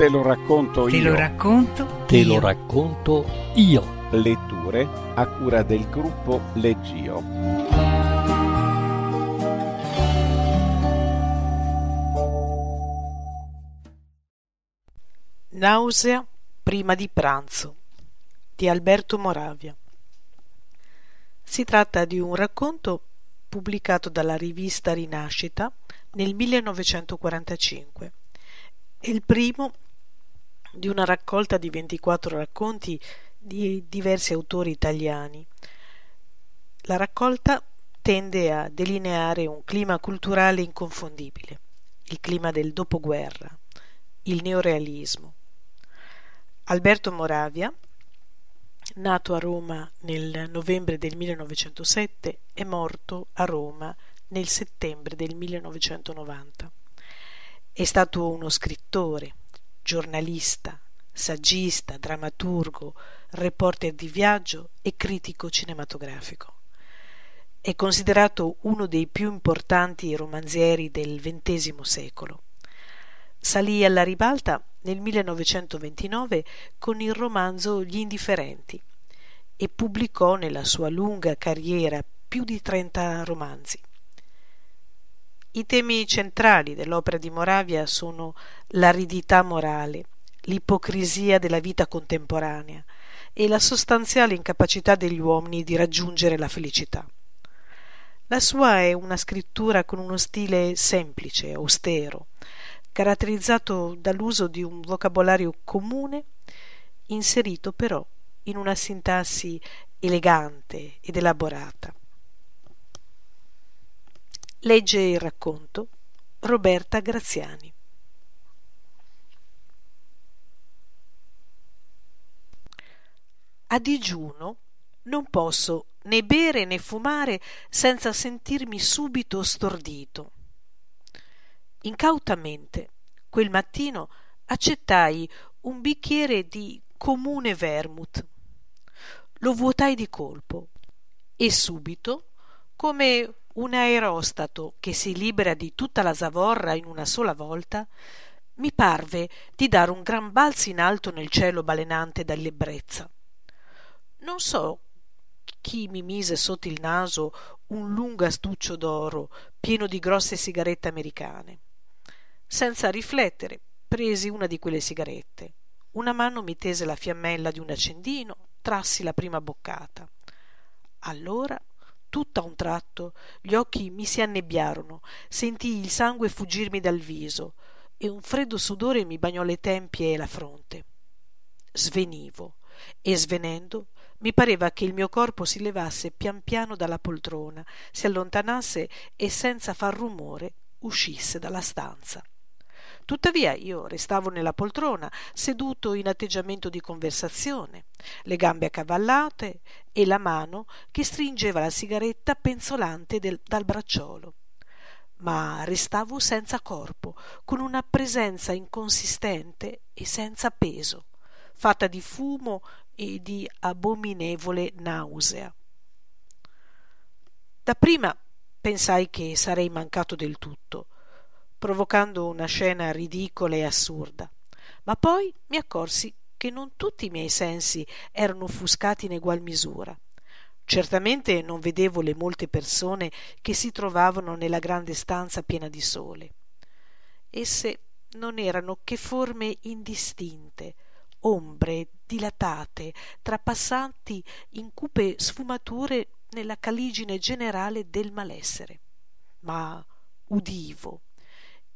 Te lo racconto Te io. lo racconto Te io. lo racconto io. Letture a cura del gruppo Leggio. Nausea prima di pranzo di Alberto Moravia. Si tratta di un racconto pubblicato dalla rivista Rinascita nel 1945. È il primo di una raccolta di 24 racconti di diversi autori italiani. La raccolta tende a delineare un clima culturale inconfondibile, il clima del dopoguerra, il neorealismo. Alberto Moravia, nato a Roma nel novembre del 1907, è morto a Roma nel settembre del 1990. È stato uno scrittore, giornalista, saggista, drammaturgo, reporter di viaggio e critico cinematografico. È considerato uno dei più importanti romanzieri del XX secolo. Salì alla ribalta nel 1929 con il romanzo Gli indifferenti e pubblicò nella sua lunga carriera più di 30 romanzi. I temi centrali dell'opera di Moravia sono l'aridità morale, l'ipocrisia della vita contemporanea e la sostanziale incapacità degli uomini di raggiungere la felicità. La sua è una scrittura con uno stile semplice, austero, caratterizzato dall'uso di un vocabolario comune, inserito però in una sintassi elegante ed elaborata. Legge il racconto Roberta Graziani. A digiuno non posso né bere né fumare senza sentirmi subito stordito. Incautamente, quel mattino accettai un bicchiere di comune vermouth. Lo vuotai di colpo e subito, come un aerostato che si libera di tutta la zavorra in una sola volta, mi parve di dare un gran balzo in alto nel cielo balenante dall'ebbrezza. Non so chi mi mise sotto il naso un lungo astuccio d'oro pieno di grosse sigarette americane. Senza riflettere, presi una di quelle sigarette. Una mano mi tese la fiammella di un accendino, trassi la prima boccata. Allora, tutto a un tratto, gli occhi mi si annebbiarono, sentii il sangue fuggirmi dal viso e un freddo sudore mi bagnò le tempie e la fronte. Svenivo e svenendo mi pareva che il mio corpo si levasse pian piano dalla poltrona, si allontanasse e senza far rumore uscisse dalla stanza. Tuttavia io restavo nella poltrona, seduto in atteggiamento di conversazione, le gambe accavallate e la mano che stringeva la sigaretta penzolante del, dal bracciolo. Ma restavo senza corpo, con una presenza inconsistente e senza peso, fatta di fumo e di abominevole nausea. Dapprima pensai che sarei mancato del tutto, provocando una scena ridicola e assurda, ma poi mi accorsi che non tutti i miei sensi erano offuscati in egual misura. Certamente non vedevo le molte persone che si trovavano nella grande stanza piena di sole. Esse non erano che forme indistinte, ombre dilatate, trapassanti in cupe sfumature nella caligine generale del malessere. Ma udivo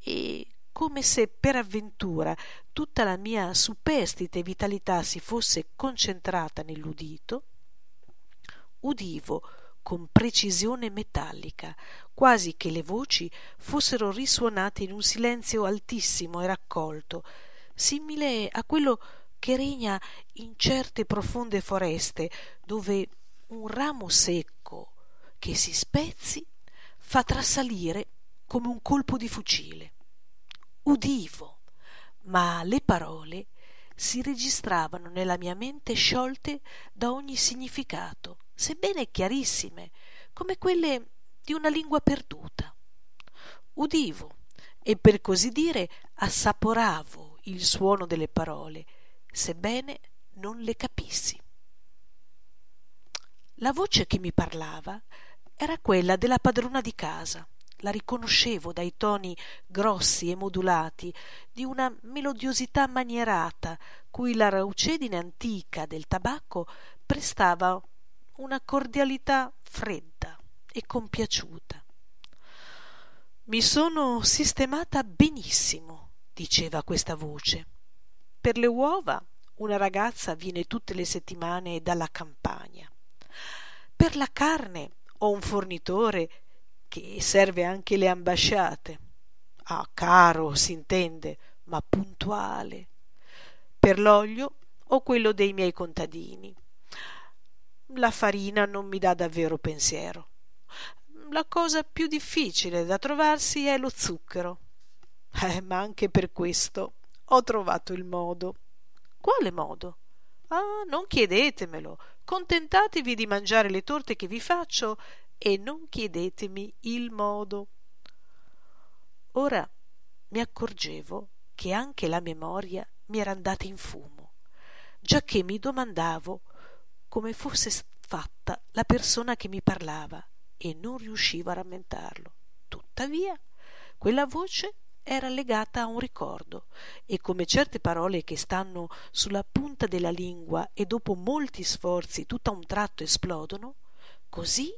e come se per avventura tutta la mia superstite vitalità si fosse concentrata nell'udito, udivo con precisione metallica, quasi che le voci fossero risuonate in un silenzio altissimo e raccolto, simile a quello che regna in certe profonde foreste dove un ramo secco che si spezzi fa trasalire come un colpo di fucile. Udivo, ma le parole si registravano nella mia mente sciolte da ogni significato, sebbene chiarissime, come quelle di una lingua perduta. Udivo e per così dire assaporavo il suono delle parole, sebbene non le capissi. La voce che mi parlava era quella della padrona di casa. La riconoscevo dai toni grossi e modulati di una melodiosità manierata cui la raucedine antica del tabacco prestava una cordialità fredda e compiaciuta. Mi sono sistemata benissimo, diceva questa voce. Per le uova una ragazza viene tutte le settimane dalla campagna. Per la carne ho un fornitore che serve anche le ambasciate. Ah, caro, s'intende, ma puntuale. Per l'olio ho quello dei miei contadini. La farina non mi dà davvero pensiero. La cosa più difficile da trovarsi è lo zucchero. Eh, ma anche per questo ho trovato il modo. Quale modo? Ah, non chiedetemelo. Contentatevi di mangiare le torte che vi faccio e non chiedetemi il modo. Ora mi accorgevo che anche la memoria mi era andata in fumo, giacché mi domandavo come fosse fatta la persona che mi parlava e non riuscivo a rammentarlo. Tuttavia, quella voce era legata a un ricordo e come certe parole che stanno sulla punta della lingua e dopo molti sforzi tutto a un tratto esplodono, così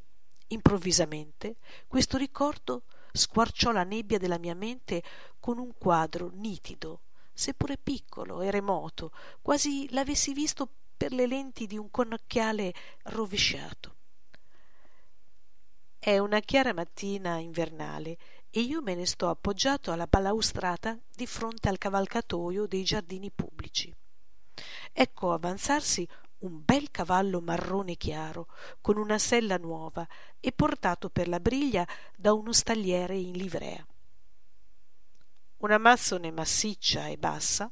improvvisamente questo ricordo squarciò la nebbia della mia mente con un quadro nitido, seppure piccolo e remoto, quasi l'avessi visto per le lenti di un connocchiale rovesciato. È una chiara mattina invernale e io me ne sto appoggiato alla balaustrata di fronte al cavalcatoio dei giardini pubblici. Ecco avanzarsi un bel cavallo marrone chiaro, con una sella nuova e portato per la briglia da uno stagliere in livrea. Una massone massiccia e bassa,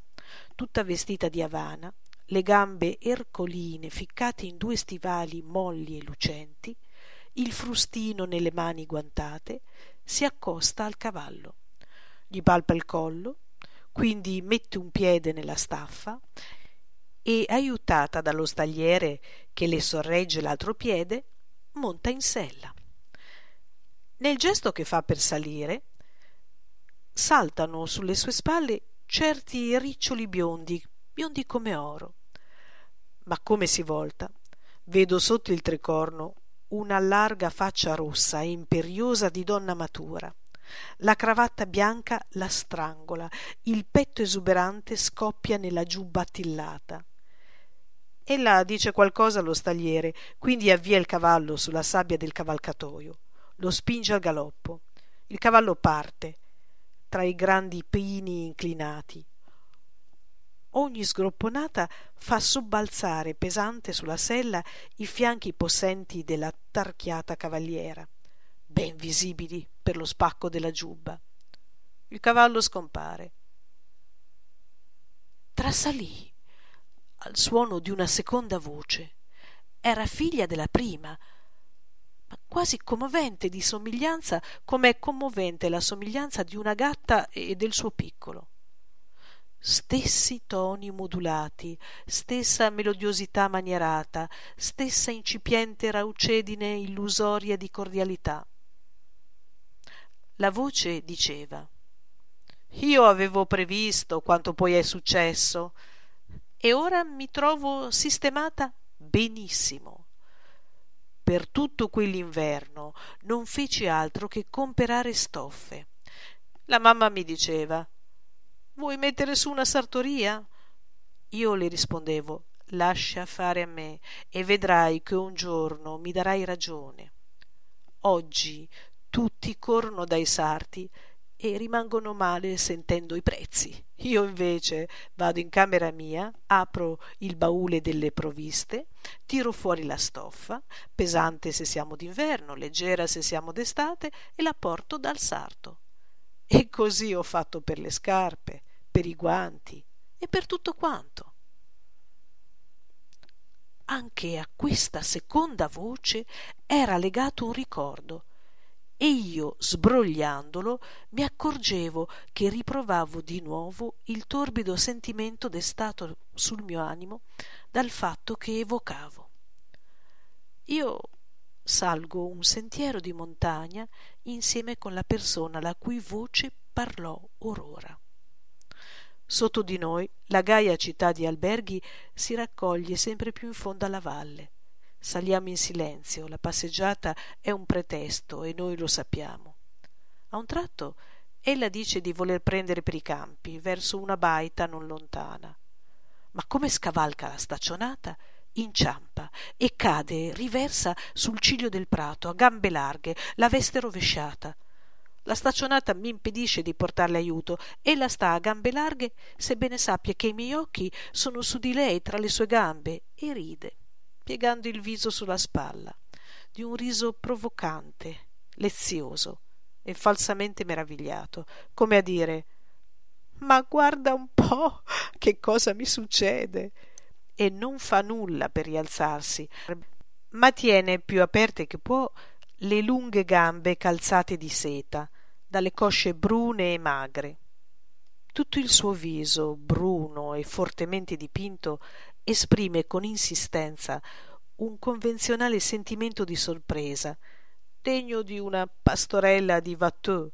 tutta vestita di avana, le gambe ercoline ficcate in due stivali molli e lucenti, il frustino nelle mani guantate, si accosta al cavallo, gli palpa il collo, quindi mette un piede nella staffa e, aiutata dallo stagliere che le sorregge l'altro piede, monta in sella. Nel gesto che fa per salire, saltano sulle sue spalle certi riccioli biondi, biondi come oro. Ma come si volta, vedo sotto il tricorno una larga faccia rossa e imperiosa di donna matura. La cravatta bianca la strangola, il petto esuberante scoppia nella giubba attillata. Ella dice qualcosa allo stagliere, quindi avvia il cavallo sulla sabbia del cavalcatoio, lo spinge al galoppo. Il cavallo parte tra i grandi pini inclinati. Ogni sgropponata fa sobbalzare pesante sulla sella i fianchi possenti della tarchiata cavaliera ben visibili per lo spacco della giubba. Il cavallo scompare. Trasalì al suono di una seconda voce. Era figlia della prima ma quasi commovente di somiglianza come è commovente la somiglianza di una gatta e del suo piccolo. Stessi toni modulati stessa melodiosità manierata stessa incipiente raucedine illusoria di cordialità. La voce diceva io avevo previsto quanto poi è successo e ora mi trovo sistemata benissimo. Per tutto quell'inverno non feci altro che comperare stoffe. La mamma mi diceva vuoi mettere su una sartoria? Io le rispondevo lascia fare a me e vedrai che un giorno mi darai ragione. Oggi tutti corrono dai sarti e rimangono male sentendo i prezzi. Io invece vado in camera mia apro il baule delle provviste tiro fuori la stoffa pesante se siamo d'inverno leggera se siamo d'estate e la porto dal sarto. E così ho fatto per le scarpe per i guanti e per tutto quanto. Anche a questa seconda voce era legato un ricordo e io, sbrogliandolo, mi accorgevo che riprovavo di nuovo il torbido sentimento destato sul mio animo dal fatto che evocavo. Io salgo un sentiero di montagna insieme con la persona la cui voce parlò orora. Sotto di noi la gaia città di alberghi si raccoglie sempre più in fondo alla valle. Saliamo in silenzio, la passeggiata è un pretesto e noi lo sappiamo. A un tratto ella dice di voler prendere per i campi, verso una baita non lontana. Ma come scavalca la staccionata, inciampa e cade riversa sul ciglio del prato, a gambe larghe, la veste rovesciata. La staccionata mi impedisce di portarle aiuto. Ella sta a gambe larghe, sebbene sappia che i miei occhi sono su di lei tra le sue gambe, e ride, piegando il viso sulla spalla, di un riso provocante, lezioso e falsamente meravigliato, come a dire Ma guarda un po' che cosa mi succede. E non fa nulla per rialzarsi, ma tiene più aperte che può le lunghe gambe calzate di seta, dalle cosce brune e magre. Tutto il suo viso, bruno e fortemente dipinto, esprime con insistenza un convenzionale sentimento di sorpresa, degno di una pastorella di Watteau.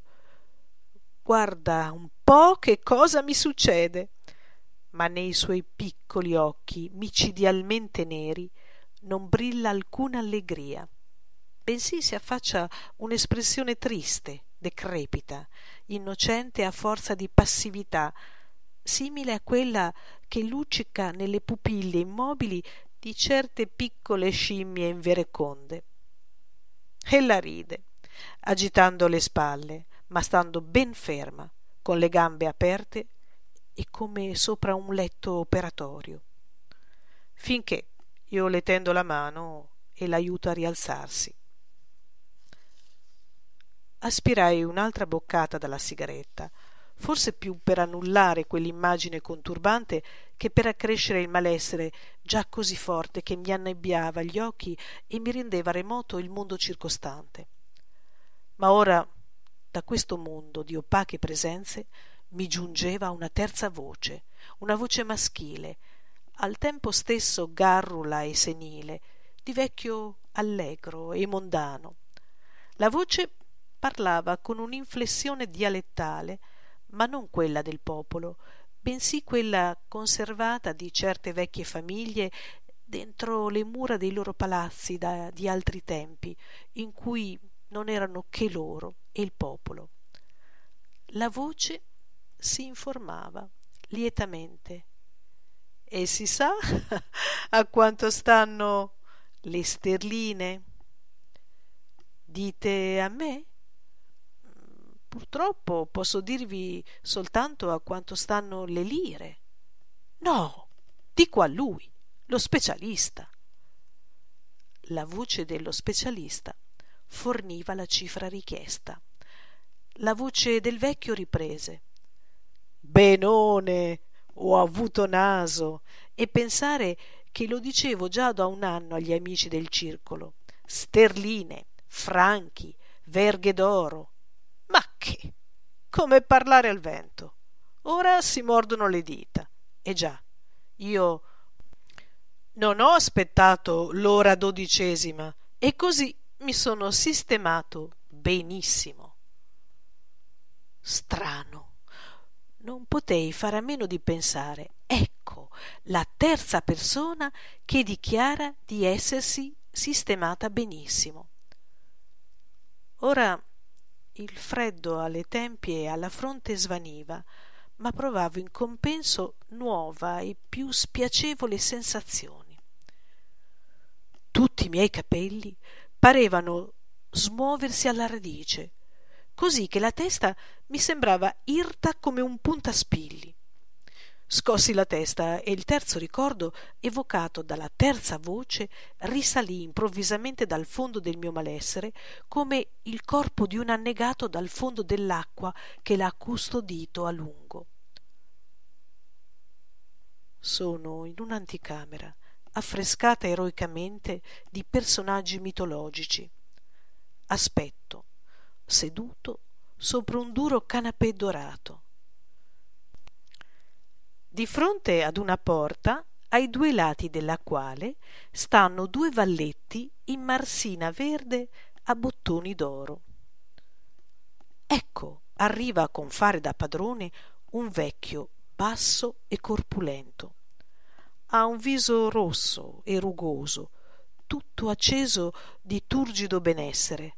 Guarda un po' che cosa mi succede. Ma nei suoi piccoli occhi micidialmente neri non brilla alcuna allegria bensì si affaccia un'espressione triste decrepita innocente a forza di passività simile a quella che luccica nelle pupille immobili di certe piccole scimmie invereconde. Ella ride agitando le spalle ma stando ben ferma con le gambe aperte e come sopra un letto operatorio. Finché io le tendo la mano e l'aiuto a rialzarsi. Aspirai un'altra boccata dalla sigaretta forse più per annullare quell'immagine conturbante che per accrescere il malessere già così forte che mi annebbiava gli occhi e mi rendeva remoto il mondo circostante. Ma ora da questo mondo di opache presenze mi giungeva una terza voce una voce maschile al tempo stesso garrula e senile di vecchio allegro e mondano. La voce parlava con un'inflessione dialettale ma non quella del popolo bensì quella conservata di certe vecchie famiglie dentro le mura dei loro palazzi da, di altri tempi in cui non erano che loro e il popolo. La voce si informava lietamente. E si sa a quanto stanno le sterline? Dite a me Purtroppo posso dirvi soltanto a quanto stanno le lire. No, dico a lui, lo specialista. La voce dello specialista forniva la cifra richiesta. La voce del vecchio riprese. Benone, ho avuto naso, e pensare che lo dicevo già da un anno agli amici del circolo. Sterline, franchi, verghe d'oro, ma che? Come parlare al vento. Ora si mordono le dita. E già, io non ho aspettato l'ora dodicesima e così mi sono sistemato benissimo. Strano. Non potei fare a meno di pensare, ecco, la terza persona che dichiara di essersi sistemata benissimo. Ora il freddo alle tempie e alla fronte svaniva ma provavo in compenso nuova e più spiacevole sensazioni. Tutti i miei capelli parevano smuoversi alla radice così che la testa mi sembrava irta come un puntaspilli scossi la testa e il terzo ricordo evocato dalla terza voce risalì improvvisamente dal fondo del mio malessere come il corpo di un annegato dal fondo dell'acqua che l'ha custodito a lungo sono in un'anticamera affrescata eroicamente di personaggi mitologici aspetto seduto sopra un duro canapè dorato. Di fronte ad una porta, ai due lati della quale stanno due valletti in marsina verde a bottoni d'oro. Ecco, arriva con fare da padrone un vecchio basso e corpulento. Ha un viso rosso e rugoso, tutto acceso di turgido benessere,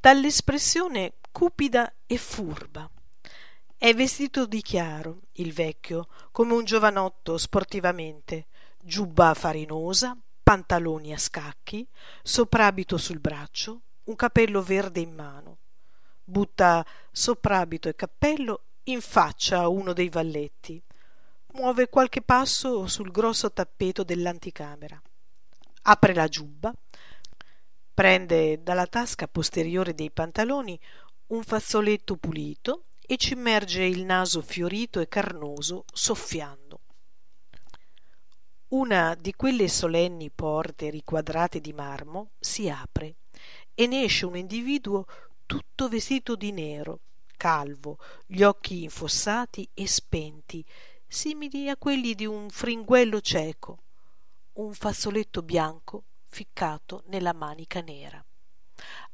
dall'espressione cupida e furba. È vestito di chiaro, il vecchio, come un giovanotto sportivamente, giubba farinosa, pantaloni a scacchi, soprabito sul braccio, un capello verde in mano. Butta soprabito e cappello in faccia a uno dei valletti. Muove qualche passo sul grosso tappeto dell'anticamera. Apre la giubba, prende dalla tasca posteriore dei pantaloni un fazzoletto pulito e ci immerge il naso fiorito e carnoso soffiando. Una di quelle solenni porte riquadrate di marmo si apre e ne esce un individuo tutto vestito di nero, calvo, gli occhi infossati e spenti, simili a quelli di un fringuello cieco, un fazzoletto bianco ficcato nella manica nera.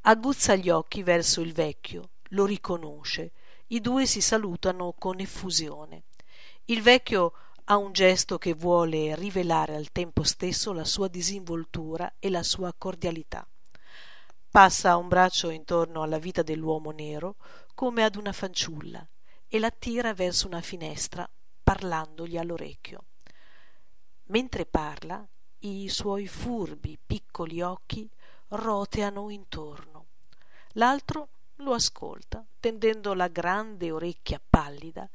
Aguzza gli occhi verso il vecchio, lo riconosce, i due si salutano con effusione. Il vecchio ha un gesto che vuole rivelare al tempo stesso la sua disinvoltura e la sua cordialità. Passa un braccio intorno alla vita dell'uomo nero come ad una fanciulla e la tira verso una finestra parlandogli all'orecchio. Mentre parla, i suoi furbi piccoli occhi roteano intorno. L'altro lo ascolta, tendendo la grande orecchia pallida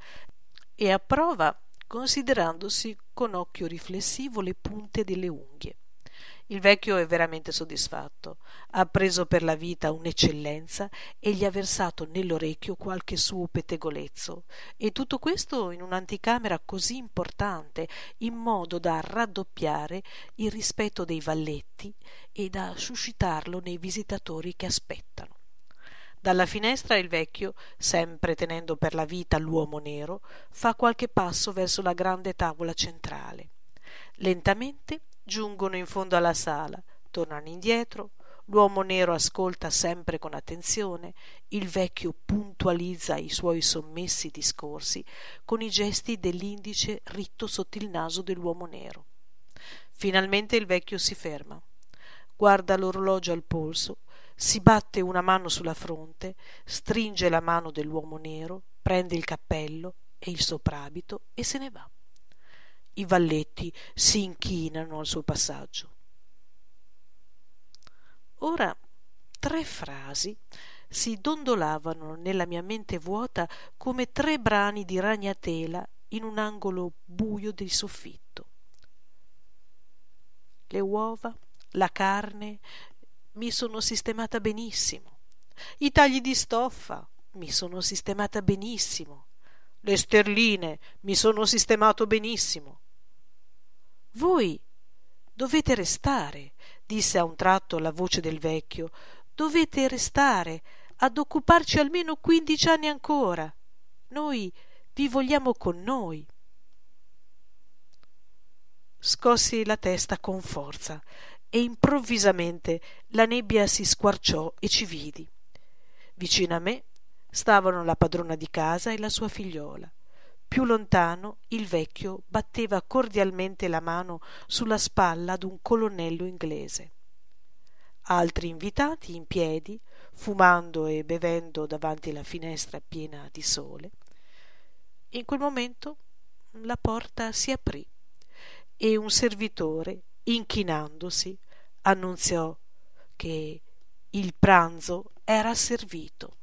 e approva considerandosi con occhio riflessivo le punte delle unghie. Il vecchio è veramente soddisfatto. Ha preso per la vita un'eccellenza e gli ha versato nell'orecchio qualche suo pettegolezzo. E tutto questo in un'anticamera così importante, in modo da raddoppiare il rispetto dei valletti e da suscitarlo nei visitatori che aspettano. Dalla finestra il vecchio, sempre tenendo per la vita l'uomo nero, fa qualche passo verso la grande tavola centrale. Lentamente giungono in fondo alla sala, tornano indietro, l'uomo nero ascolta sempre con attenzione, il vecchio puntualizza i suoi sommessi discorsi con i gesti dell'indice ritto sotto il naso dell'uomo nero. Finalmente il vecchio si ferma, guarda l'orologio al polso, si batte una mano sulla fronte, stringe la mano dell'uomo nero, prende il cappello e il soprabito e se ne va i valletti si inchinano al suo passaggio. Ora tre frasi si dondolavano nella mia mente vuota come tre brani di ragnatela in un angolo buio del soffitto. Le uova, la carne mi sono sistemata benissimo. I tagli di stoffa mi sono sistemata benissimo. Le sterline mi sono sistemato benissimo. Voi dovete restare, disse a un tratto la voce del vecchio, dovete restare ad occuparci almeno quindici anni ancora. Noi vi vogliamo con noi. Scossi la testa con forza e improvvisamente la nebbia si squarciò e ci vidi. Vicino a me stavano la padrona di casa e la sua figliola. Più lontano il vecchio batteva cordialmente la mano sulla spalla d'un colonnello inglese. Altri invitati in piedi, fumando e bevendo davanti la finestra piena di sole. In quel momento la porta si aprì e un servitore, inchinandosi, annunziò che il pranzo era servito.